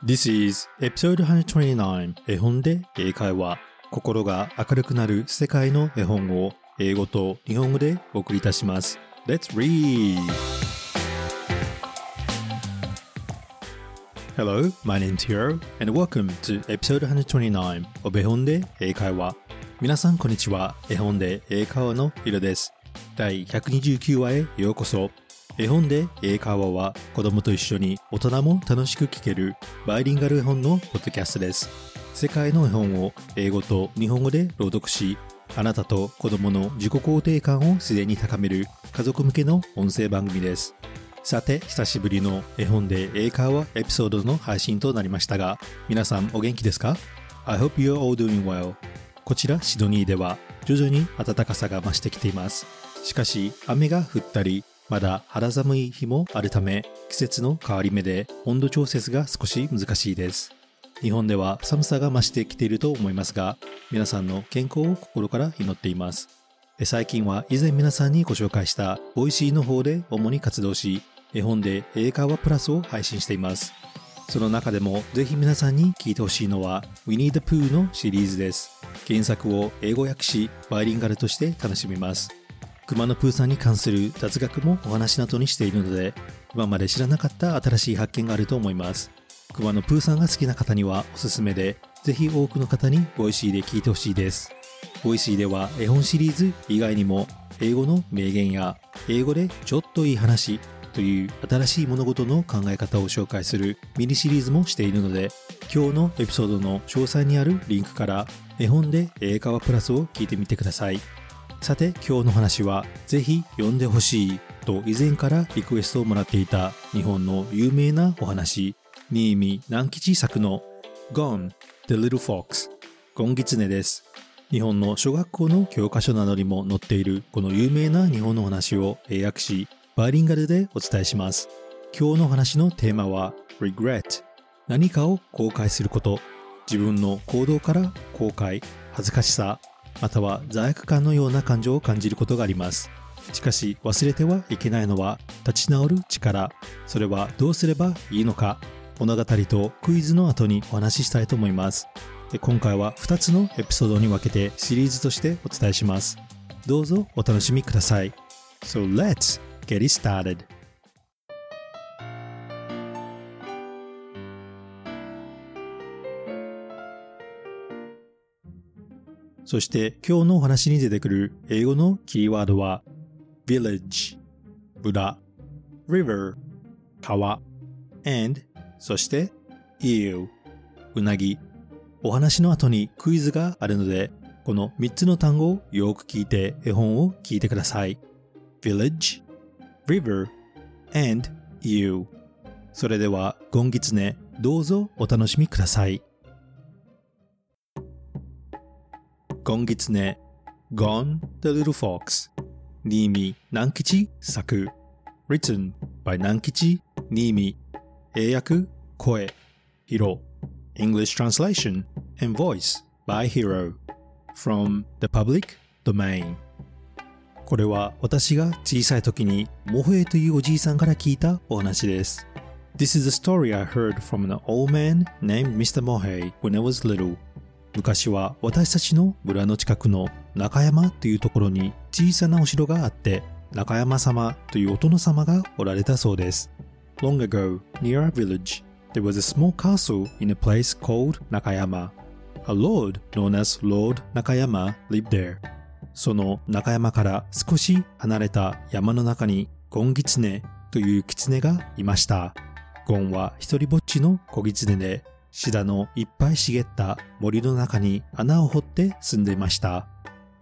This is episode 129絵本で英会話。心が明るくなる世界の絵本を英語と日本語でお送りいたします。Let's read! Hello, my name is Hiro and welcome to episode 129 of 絵本で英会話。皆さんこんにちは。絵本で英会話のヒロです。第129話へようこそ。絵本で英会話は子供と一緒に大人も楽しく聞けるバイリンガル絵本のポッドキャストです。世界の絵本を英語と日本語で朗読し、あなたと子供の自己肯定感を自然に高める家族向けの音声番組です。さて、久しぶりの絵本で英会話エピソードの配信となりましたが、皆さんお元気ですか ?I hope you're all doing well. こちらシドニーでは徐々に暖かさが増してきています。しかし、雨が降ったり、まだ肌寒い日もあるため季節の変わり目で温度調節が少し難しいです。日本では寒さが増してきていると思いますが皆さんの健康を心から祈っています。最近は以前皆さんにご紹介したボイシーの方で主に活動し絵本で英会話プラスを配信しています。その中でもぜひ皆さんに聞いてほしいのは Winnie the Pooh のシリーズです。原作を英語訳しバイリンガルとして楽しめます。くまのプーさんに関する雑学もお話などにしているので、今まで知らなかった新しい発見があると思います。くまのプーさんが好きな方にはおすすめで、ぜひ多くの方に Voicyで聞いてほしいです。 Voicyでは絵本シリーズ以外にも、英語の名言や、英語でちょっといい話という新しい物事の考え方を紹介するミニシリーズもしているので、今日のエピソードの詳細にあるリンクから絵本で英会話プラスを聞いてみてください。さて今日の話はぜひ読んでほしいと以前からリクエストをもらっていた日本の有名なお話。新見南吉作の Gone the Little Fox ゴンギツネです。日本の小学校の教科書などにも載っているこの有名な日本の話を英訳しバイリンガルでお伝えします。今日の話のテーマは Regret 何かを後悔すること。自分の行動から後悔恥ずかしさ。または罪悪感のような感情を感じることがあります。しかし忘れてはいけないのは立ち直る力。それはどうすればいいのか物語とクイズの後にお話ししたいと思います。今回は2つのエピソードに分けてシリーズとしてお伝えします。どうぞお楽しみください。So let's get it started! そして今日のお話に出てくる英語のキーワードは village 村 river 川 and そして eel うなぎ。お話の後にクイズがあるのでこの3つの単語をよく聞いて絵本を聞いてください。village river and eel それではゴンギツネどうぞお楽しみください。ゴンギツネ Gone the Little Fox 新見南吉作 Written by 南吉新見英訳声ヒロ English translation and voice by Hero from the public domain これは私が小さい時にモヘイというおじいさんから聞いたお話です This is a story I heard from an old man named Mr. Mohei when I was little 昔は私たちの村の近くの中山というところに小さなお城があって中山様というお殿様がおられたそうです。Long ago, near our village, there was a small castle in a place called Nakayama. A lord known as Lord Nakayama lived there. その中山から少し離れた山の中にゴンギツネという狐がいました。ゴンは一人ぼっちの小狐でシダのいっぱい茂った森の中に穴を掘って住んでいました。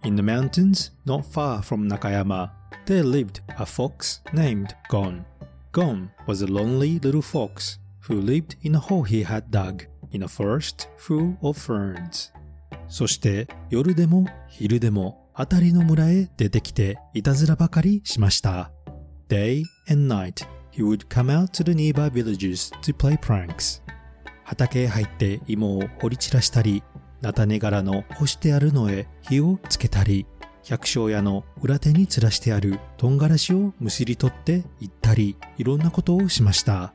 In the mountains not far from Nakayama, there lived a fox named Gon. Gon was a lonely little fox who lived in a hole he had dug in a forest full of ferns. そして夜でも昼でも辺りの村へ出てきていたずらばかりしました。Day and night, he would come out to the nearby villages to play pranks. 畑へ入って芋を掘り散らしたり、菜種柄の干してあるのへ火をつけたり、百姓屋の裏手に吊らしてある唐辛子をむしり取っていったり、いろんなことをしました。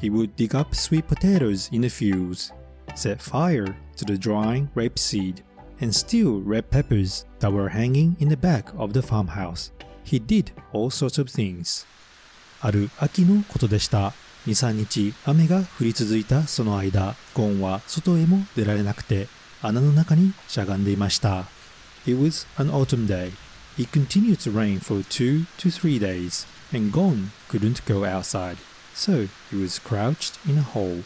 He he would dig up sweet potatoes in the fields, set fire to the drying rapeseed, and steal red peppers that were hanging in the back of the farmhouse. He did all sorts of things. ある秋のことでした。2、3日雨が降り続いたその間、ゴンは外へも出られなくて穴の中にしゃがんでいました。It was an autumn day. It continued to rain for two to three days, and Gon couldn't go outside, so he was crouched in a hole.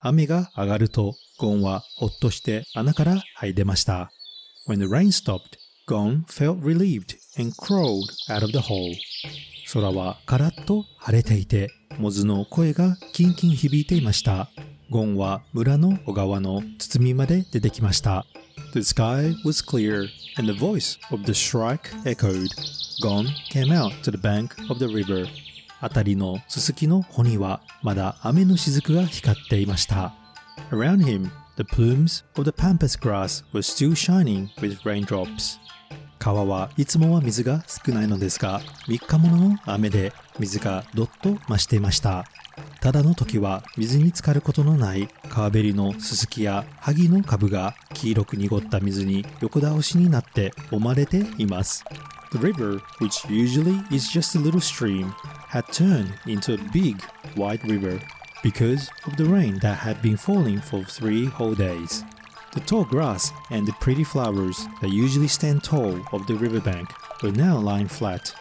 雨が上がると、ゴンはほっとして穴から這い出ました。When the rain stopped, Gon felt relieved and crawled out of the hole. 空はカラッと晴れていて、モズの声がキンキン響いていました。ゴンは村の小川の包みまで出てきました。The sky was clear, and the voice of the shrike echoed. Gon came out to the bank of the river. あたりのすすきの穂にはまだ雨の雫が光っていました。Around him, the plumes of the pampas grass were still shining with raindrops. 川はいつもは水が少ないのですが、3日ものの雨で水がどっと増していました。ただの時は水に浸かることのない川べりのススキや萩の株が黄色く濁った水に横倒しになって揉まれています。The river, which usually is just a little stream, had turned into a big white river because of the rain that had been falling for three whole days. The tall grass and the pretty flowers that usually stand tall of the riverbank were now lying flat,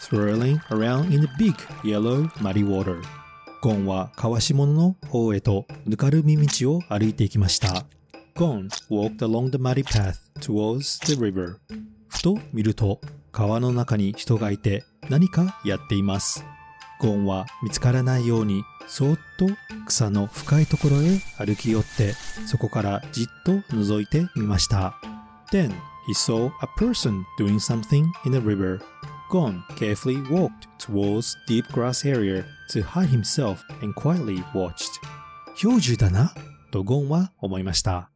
swirling around in the big yellow muddy water. ゴンは川下の方へとぬかるみ道を歩いていきました。Gon walked along the muddy path towards the river. ふと見ると川の中に人がいて何かやっています。ゴンは見つからないようにそーっと草の深いところへ歩き寄ってそこからじっと覗いてみました。Then he saw a person doing something in the river. Gon carefully walked towards deep grass area to hide himself and quietly watched. 氷柱だなとゴンは思いました。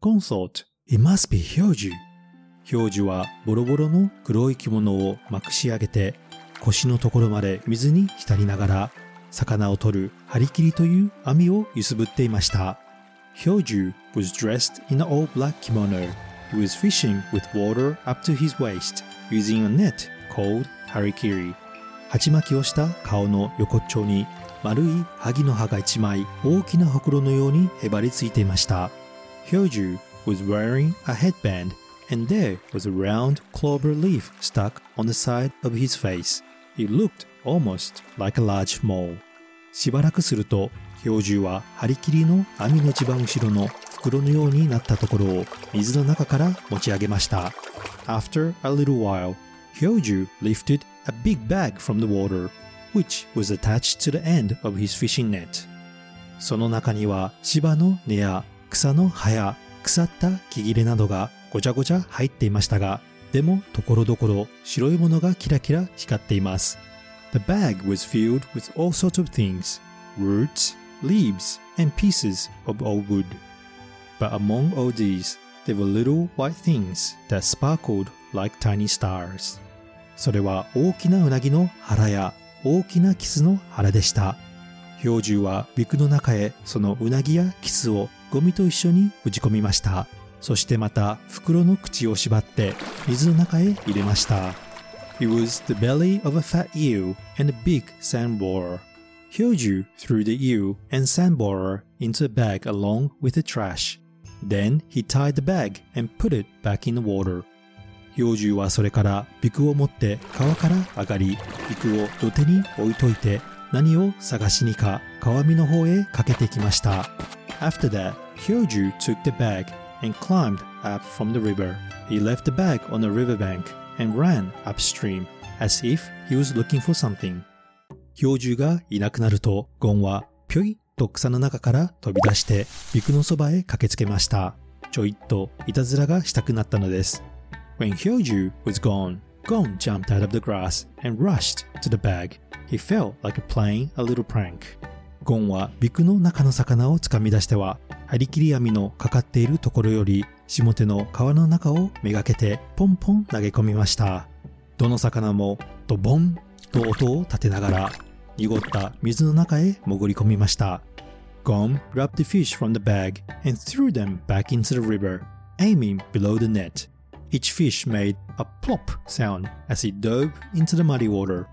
ゴン thought, it must be 氷柱。氷柱はボロボロの黒い着物をまくし上げて腰のところまで水に浸りながら魚を取る張り切りという網を揺すぶっていました。Hyoju was dressed in an all black kimono. He was fishing with water up to his waist using a net called harikiri. 鉢巻きをした顔の横っちょに丸い萩の葉が一枚大きなほくろのようにへばりついていました。Hyoju was wearing a headband and there was a round clover leaf stuck on the side of his face. It looked almost like a large mole. しばらくすると氷柱は張り切りの網の一番後ろの袋のようになったところを水の中から持ち上げました。After a little while, Hyoju lifted a big bag from the water, which was attached to the end of his fishing net. その中には芝の根や草の葉や腐った木切れなどがごちゃごちゃ入っていましたが、でもところどころ白いものがキラキラ光っています。The bag was filled with all sorts of things roots, leaves, and pieces of old wood. But among all these, there were little white things that sparkled like tiny stars. それは大きなうなぎの腹や大きなキスの腹でした。氷柱はビクの中へそのうなぎやキスをゴミと一緒に打ち込みました。そしてまた袋の口を縛って水の中へ入れました。It was the belly of a fat eel and a big sand borer. Hyoju threw the eel and sand borer into a bag along with the trash. Then he tied the bag and put it back in the water. 氷柱はそれからビクを持って川から上がり、ビクを土手に置いといて何を探しにか川見の方へかけてきました。After that, Hyoju took the bag and climbed up from the river. He left the bag on the riverbank and ran upstream as if he was looking for something. 氷柱がいなくなると、ゴンはぴょいと草の中から飛び出して、ビクのそばへ駆けつけました。ちょいっといたずらがしたくなったのです。When Hyoju was gone, Gon jumped out of the grass and rushed to the bag. He felt like playing a little prank. ゴンはビクの中の魚をつかみ出しては、張り切り網のかかっているところより下手の川の中をめがけてポンポン投げ込みました。どの魚もドボンと音を立てながら濁った水の中へ潜り込みました。Gon grabbed the fish from the bag and threw them back into the river, aiming below the net. Each fish made a plop sound as it dove into the muddy water.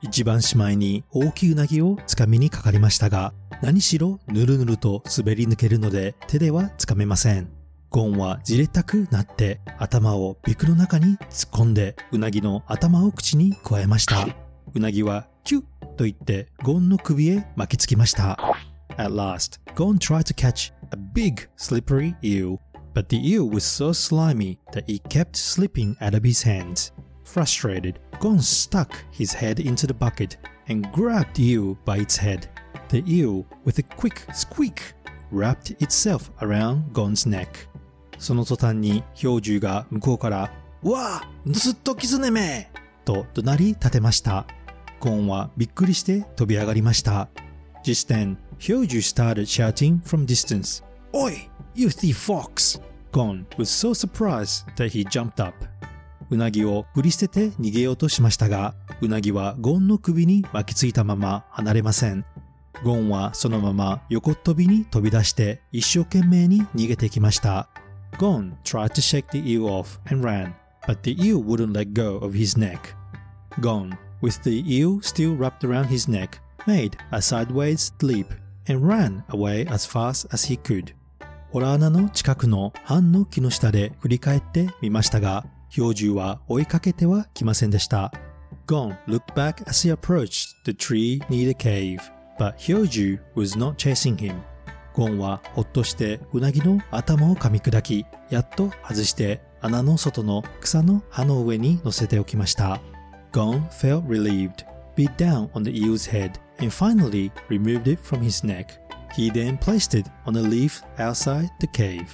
一番しまいに大きいうなぎをつかみにかかりましたが、何しろぬるぬると滑り抜けるので手ではつかめません。ゴンはじれったくなって頭をビクの中に突っ込んでうなぎの頭を口に加えました。うなぎはキュッと言ってゴンの首へ巻きつきました。At last, Gon tried to catch a big slippery eel, but the eel was so slimy that it kept slipping out of his hands. Frustrated, Gon stuck his head into the bucket and grabbed the eel by its head. The eel, with a quick squeak, wrapped itself around Gon's neck. その途端に氷柱が向こうから「わあずっとキツネめ!」と怒鳴り立てました。ゴンはびっくりして飛び上がりました。Just then, Hyoju started shouting from distance, Oi, you thief fox! Gon was so surprised that he jumped up. うなぎを振り捨てて逃げようとしましたが、うなぎはゴンの首に巻きついたまま離れません。ゴンはそのまま横っ飛びに飛び出して一生懸命に逃げてきました。Gon tried to shake the eel off and ran, but the eel wouldn't let go of his neck. Gon, with the eel still wrapped around his neck, made a sideways leap and ran away as fast as he could. ホラー穴の近くの半の木の下で振り返ってみましたが、氷柱は追いかけてはきませんでした。Gon looked back as he approached the tree near the cave, but Hyoju was not chasing him. ゴンはほっとしてうなぎの頭を噛み砕き、やっと外して穴の外の草の葉の上に乗せておきました。Gon felt relieved, beat down on the eel's head, and finally removed it from his neck. He then placed it on a leaf outside the cave.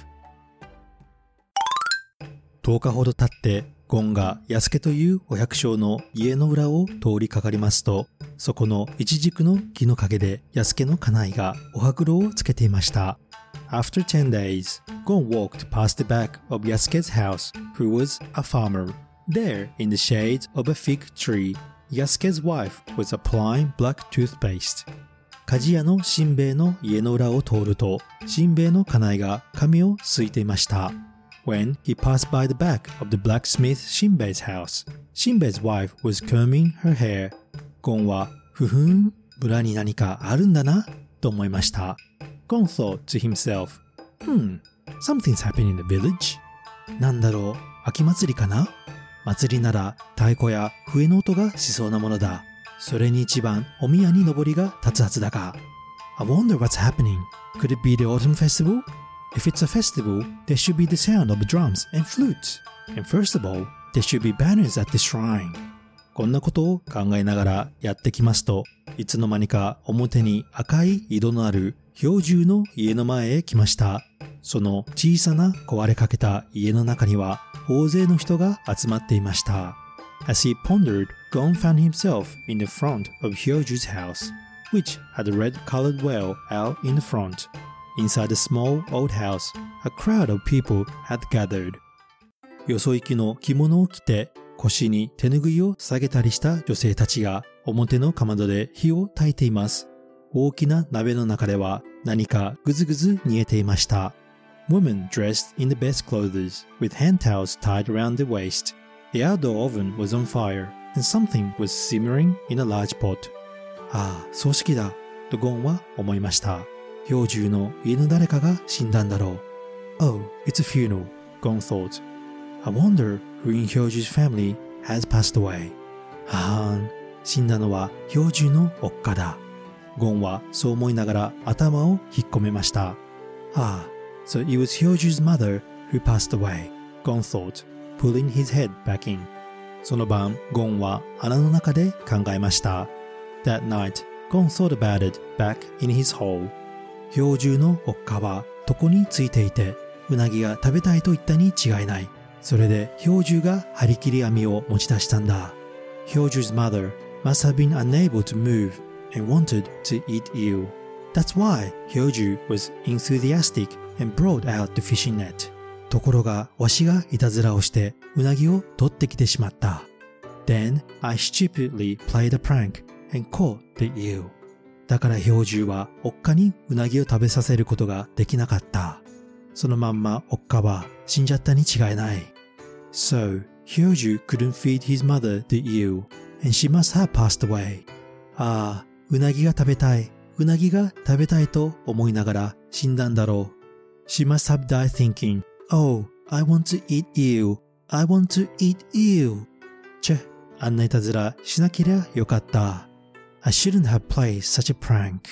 10日ほど経ってゴンが安家というお百姓の家の裏を通りかかりますと、そこの一軸の木の陰で安家の家内がお歯黒をつけていました。After 10 days, Gon walked past the back of Yasuke's house, who was a farmer. There, in the shade of a fig tree, Yasuke's wife was applying black toothpaste. 鍛冶屋のしんべヱの家の裏を通ると、しんべヱの家内が髪をすいていました。When he passed by the back of the blacksmith Shinbei's house. Shinbei's wife was combing her hair. ゴンは、ふふん、村に何かあるんだな、と思いました。ゴン thought to himself, Hmm, something's happening in the village. なんだろう、秋祭りかな祭りなら太鼓や笛の音がしそうなものだ。それに一番お宮に登りが立つはずだが。I wonder what's happening. Could it be the autumn festival? If it's a festival, there should be the sound of drums and flutes. And first of all, there should be banners at the shrine. こんなことを考えながらやってきますと、いつの間にか表に赤い色のある標準の家の前へ来ました。その小さな壊れかけた家の中には大勢の人が集まっていました。As he pondered, Gon found himself in the front of Hyoju's house, which had a red-colored well out in the front. Inside the small old house, a crowd of people had gathered. よそ行きの着物を着て腰に手ぬぐいを下げたりした女性たちが表のかまどで火を焚いています。大きな鍋の中では何かぐずぐず煮えていました。Women dressed in the best clothes, with hand towels tied around the waist. The outdoor oven was on fire, and something was simmering in a large pot. ああ、葬式だ、とゴンは思いました。氷柱の家の誰かが死んだんだろう。Oh, it's a funeral, Gon thought. I wonder who in Hyoju's family has passed away. はーん、死んだのは氷柱のおっかだ。ゴンはそう思いながら頭を引っ込めました。Ah, so it was Hyoju's mother who passed away, Gon thought, pulling his head back in. その晩、ゴンは穴の中で考えました。That night, Gon thought about it back in his hole. 氷柱のおっかは床についていて、うなぎが食べたいと言ったに違いない。それで氷柱が張り切り網を持ち出したんだ。氷柱 's mother must have been unable to move and wanted to eat eel. That's why 氷柱 was enthusiastic and brought out the fishing net. ところがわしがいたずらをしてうなぎを取ってきてしまった。Then I stupidly played a prank and caught the eel. だから標獣はおっかにうなぎを食べさせることができなかった。そのまんまおっかは死んじゃったに違いない。So, Hyoju couldn't feed his mother the eel, and she must have passed away. ああ、うなぎが食べたい。うなぎが食べたいと思いながら死んだんだろう。She must have died thinking, Oh, I want to eat eel. I want to eat eel. チェ、あんないたずらしなけりゃよかった。I shouldn't have played such a prank.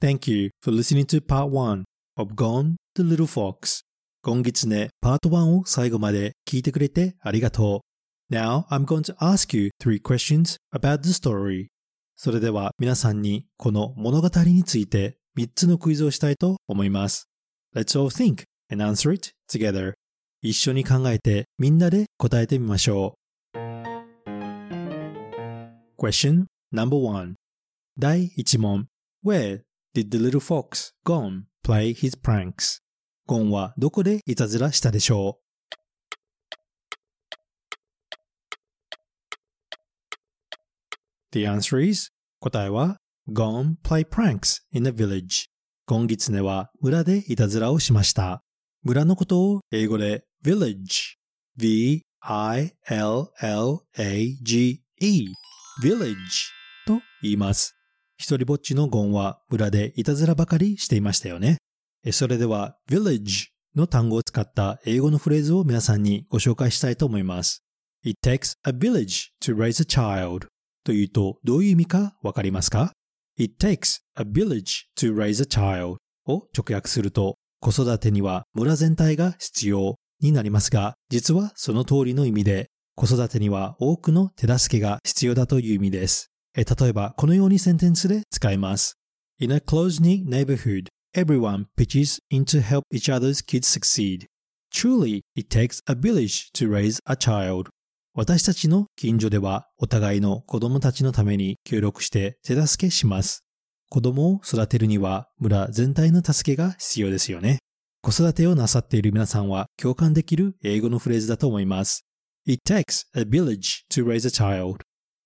Thank you for listening to part 1 of Gone the Little Fox. ゴンギツネパート1を最後まで聞いてくれてありがとう。Now I'm going to ask you three questions about the story. それでは皆さんにこの物語について3つのクイズをしたいと思います。Let's all think and answer it together. 一緒に考えてみんなで答えてみましょう。Question number one 第1問 Where did the little fox Gon play his pranks? ゴンはどこでいたずらしたでしょう The answer is 答えは Gon play pranks in the village ゴンギツネは村でいたずらをしました。村のことを英語で village v-i-l-l-a-g-e village と言います。一人ぼっちのゴンは村でいたずらばかりしていましたよね。それでは village の単語を使った英語のフレーズを皆さんにご紹介したいと思います。It takes a village to raise a child というとどういう意味かわかりますか？It takes a village to raise a child を直訳すると子育てには村全体が必要になりますが、実はその通りの意味で子育てには多くの手助けが必要だという意味です。例えばこのようにセンテンスで使います。In a close-knit neighborhood, everyone pitches in to help each other's kids succeed. Truly, it takes a village to raise a child. 私たちの近所ではお互いの子供たちのために協力して手助けします。子供を育てるには村全体の助けが必要ですよね。子育てをなさっている皆さんは共感できる英語のフレーズだと思います。It takes a village to raise a child.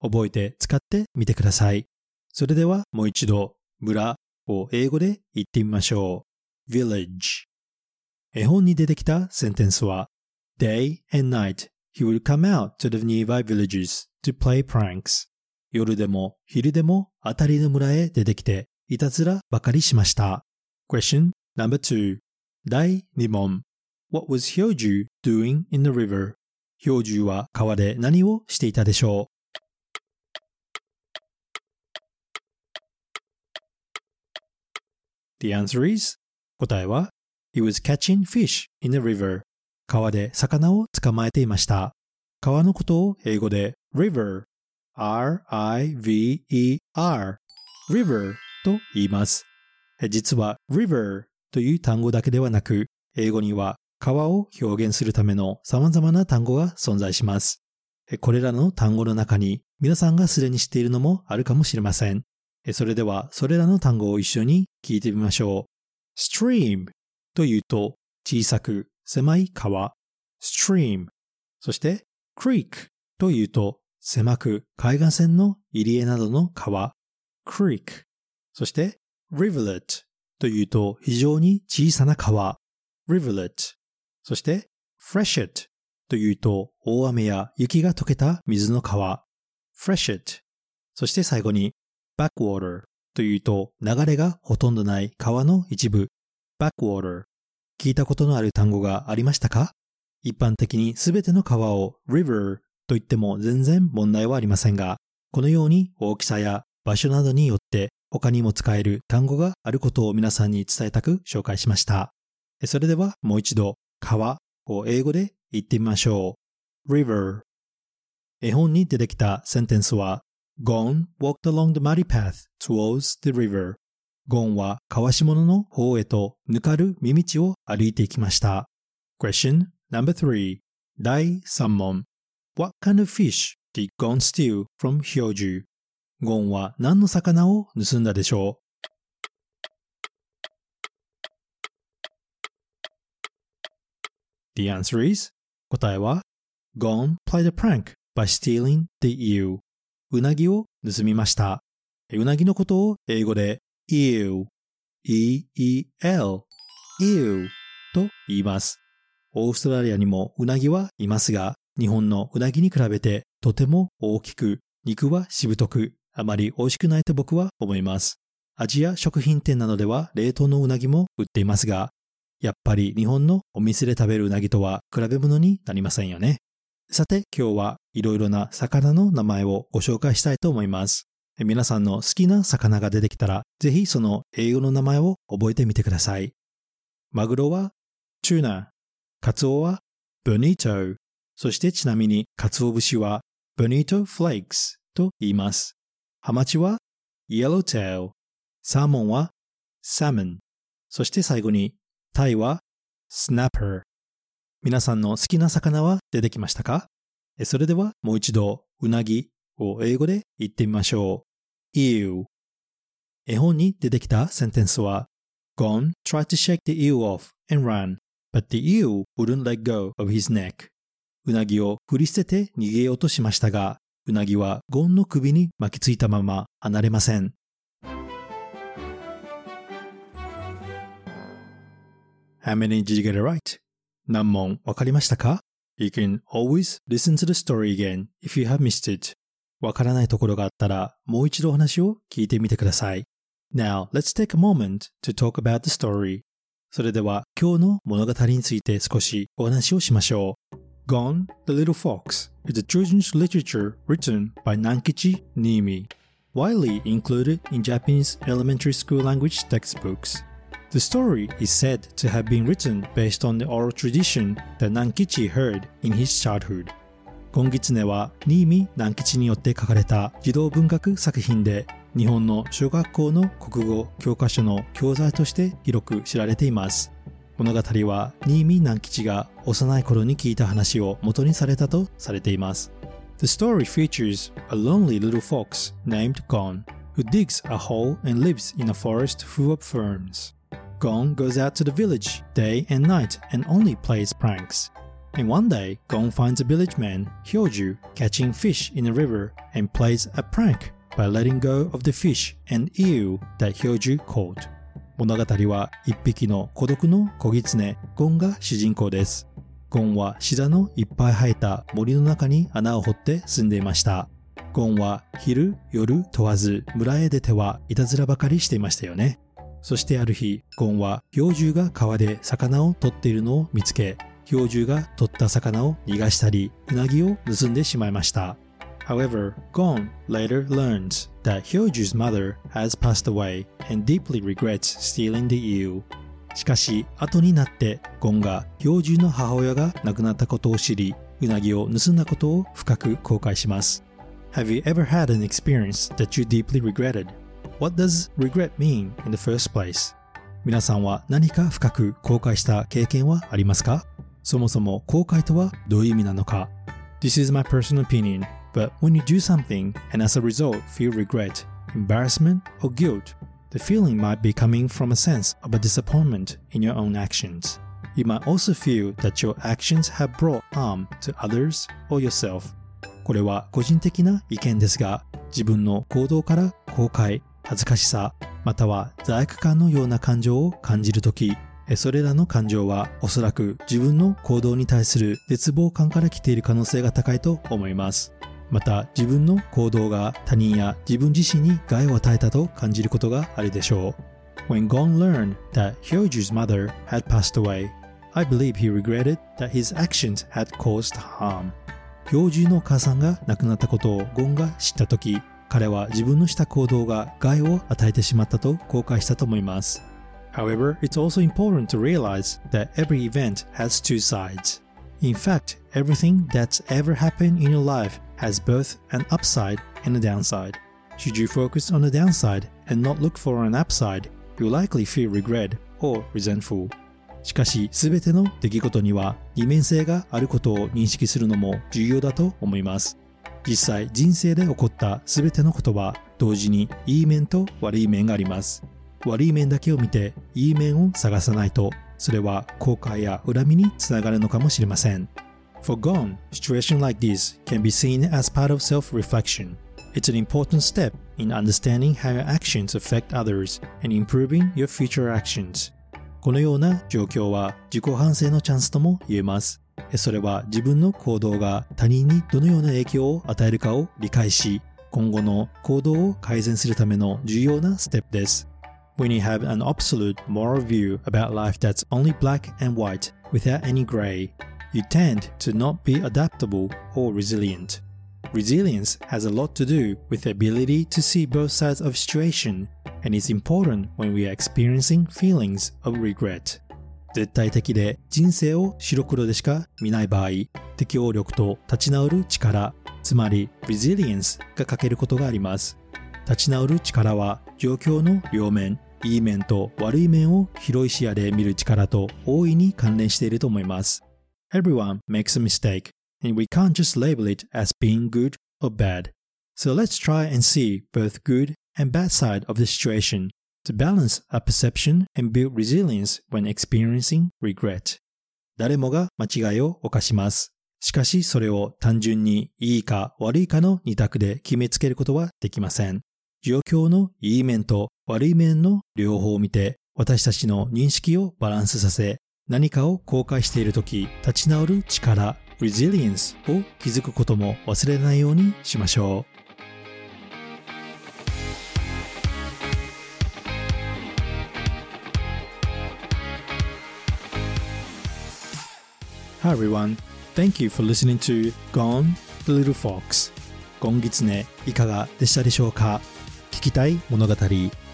覚えて使ってみてください。それではもう一度村を英語で言ってみましょう。village 絵本に出てきたセンテンスは Day and night he would come out to the nearby villages to play pranks. 夜でも昼でも当たりの村へ出てきていたずらばかりしました。Question number two 第2問 What was Hyoju doing in the river? 標獣は川で何をしていたでしょう ?The answer is 答えは He was catching fish in the river 川で魚を捕まえていました。川のことを英語で river, r-i-v-e-r, river と言います。実は river という単語だけではなく、英語には川を表現するための様々な単語が存在します。これらの単語の中に皆さんがすでに知っているのもあるかもしれません。それではそれらの単語を一緒に聞いてみましょう。stream というと小さく狭い川、stream。そして、creek というと、狭く海岸線の入り江などの川、creek。そして、rivulet というと非常に小さな川、rivulet。そして、freshet というと大雨や雪が溶けた水の川、freshet。そして最後に、backwater というと流れがほとんどない川の一部、backwater。聞いたことのある単語がありましたか？一般的にすべての川を river と言っても全然問題はありませんが、このように大きさや場所などによって他にも使える単語があることを皆さんに伝えたく紹介しました。それではもう一度川を英語で言ってみましょう。river 絵本に出てきたセンテンスは Gone walked along the muddy path towards the river ゴンは川下の方へとぬかる見道を歩いていきました。Question number three 第3問 What kind of fish did Gon steal from Hyoju? ゴンは何の魚を盗んだでしょう The answer is 答えは Gon play the prank by stealing the eel うなぎを盗みました。うなぎのことを英語で eel E-E-L eel と言います。オーストラリアにもうなぎはいますが、日本のうなぎに比べてとても大きく、肉はしぶとく、あまり美味しくないと僕は思います。アジア食品店などでは冷凍のうなぎも売っていますが、やっぱり日本のお店で食べるうなぎとは比べ物になりませんよね。さて今日はいろいろな魚の名前をご紹介したいと思います。皆さんの好きな魚が出てきたら、ぜひその英語の名前を覚えてみてください。マグロはチューナー、カツオはボニート、そしてちなみにカツオ節はボニートフレークスと言います。ハマチはイエローテール、サーモンはサーモン、そして最後にタイはスナッパー。皆さんの好きな魚は出てきましたか？それではもう一度うなぎを英語で言ってみましょう。eel 絵本に出てきたセンテンスは Gon tried to shake the eel off and ran, but the eel wouldn't let go of his neck. うなぎを振り捨てて逃げようとしましたが、うなぎはゴンの首に巻きついたまま離れません。How many did you get it right? 何問わかりましたか ?You can always listen to the story again if you have missed it. わからないところがあったら、もう一度お話を聞いてみてください。Now, let's take a moment to talk about the story. それでは、今日の物語について少しお話をしましょう。Gone, the Little Fox is a children's literature written by Nankichi Niimi, widely included in Japanese elementary school language textbooks. The story is said to have been written based on the oral tradition that Nankichi heard in his childhood. ゴンギツネは新見南吉によって書かれた児童文学作品で日本の小学校の国語教科書の教材として広く知られています。物語は新見南吉が幼い頃に聞いた話を元にされたとされています。The story features a lonely little fox named Gon who digs a hole and lives in a forest full of ferns. Gon goes out to the village day and night and only plays pranks. And one day, Gon finds a village man, Hyoju, catching fish in a river and plays a prank by letting go of the fish and eel that Hyoju caught. 物語は一匹の孤独の小狐、ゴンが主人公です。ゴンはシダのいっぱい生えた森の中に穴を掘って住んでいました。ゴンは昼、夜問わず村へ出てはいたずらばかりしていましたよね。そしてある日、ゴンは氷獣が川で魚を取っているのを見つけ、氷獣が取った魚を逃がしたり、うなぎを盗んでしまいました。However, Gon later learns that Hyoju's mother has passed away and deeply regrets stealing the eel. しかし、後になってゴンが氷獣の母親が亡くなったことを知り、うなぎを盗んだことを深く後悔します。Have you ever had an experience that you deeply regretted? What does regret mean in the first place? 皆さんは何か深く後悔した経験はありますかそもそも後悔とはどういう意味なのか This is my personal opinion, But when you do something and as a result feel regret, embarrassment, or guilt, the feeling might be coming from a sense of a disappointment in your own actions. You might also feel that your actions have brought harm to others or yourself. これは個人的な意見ですが、自分の行動から後悔、恥ずかしさ、または罪悪感のような感情を感じるとき、それらの感情はおそらく自分の行動に対する絶望感から来ている可能性が高いと思います。また自分の行動が他人や自分自身に害を与えたと感じることがあるでしょう。When Gon learned that Hyoju's mother had passed away, I believe he regretted that his actions had caused harm. 標準のお母さんが亡くなったことをゴンが知ったとき、彼は自分のした行動が害を与えてしまったと後悔したと思います。However, it's also important to realize that every event has two sides. In fact, everything that's ever happened in your life has both an upside and a downside. Should you focus on the downside and not look for an upside, you'll likely feel regret or resentful. しかし、すべての出来事には二面性があることを認識するのも重要だと思います。実際、人生で起こったすべてのことは同時にいい面と悪い面があります。悪い面だけを見ていい面を探さないと、それは後悔や恨みにつながるのかもしれません。For Gone, situation like this can be seen as part of self-reflection. It's an important step in understanding how your actions affect others and improving your future actions. このような状況は自己反省のチャンスとも言えます。それは自分の行動が他人にどのような影響を与えるかを理解し、今後の行動を改善するための重要なステップです。When you have an absolute moral view about life that's only black and white without any gray, you tend to not be adaptable or resilient. Resilience has a lot to do with the ability to see both sides of a situation and is important when we are experiencing feelings of regret. 絶対的で人生を白黒でしか見ない場合、適応力と立ち直る力、つまり resilience が欠けることがあります。 立ち直る力は状況の両面、いい面と悪い面を広い視野で見る力と大いに関連していると思います。Everyone makes a mistake, and we can't just label it as being good or bad. So let's try and see both good and bad side of the situation to balance our perception and build resilience when experiencing regret. 誰もが間違いを犯します。しかしそれを単純にいいか悪いかの二択で決めつけることはできません。状況のいい面と悪い面の両方を見て私たちの認識をバランスさせ何かを後悔しているとき立ち直る力 resilience を築くことも忘れないようにしましょう。Hi everyone, thank you for listening to Gone the Little Fox. ゴンギツネいかがでしたでしょうか？きたい物語、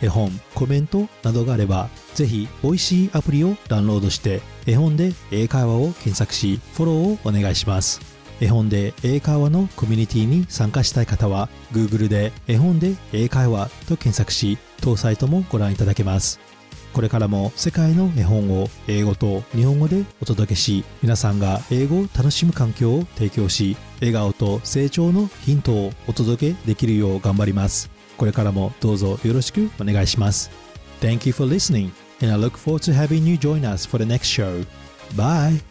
絵本、コメントなどがあればぜひ、美味しいアプリをダウンロードして絵本で英会話を検索しフォローをお願いします。絵本で英会話のコミュニティに参加したい方は Google で絵本で英会話と検索し当サイトもご覧いただけます。これからも世界の絵本を英語と日本語でお届けし皆さんが英語を楽しむ環境を提供し笑顔と成長のヒントをお届けできるよう頑張ります。これからもどうぞよろしくお願いします Thank you for listening and I look forward to having you join us for the next show. Bye!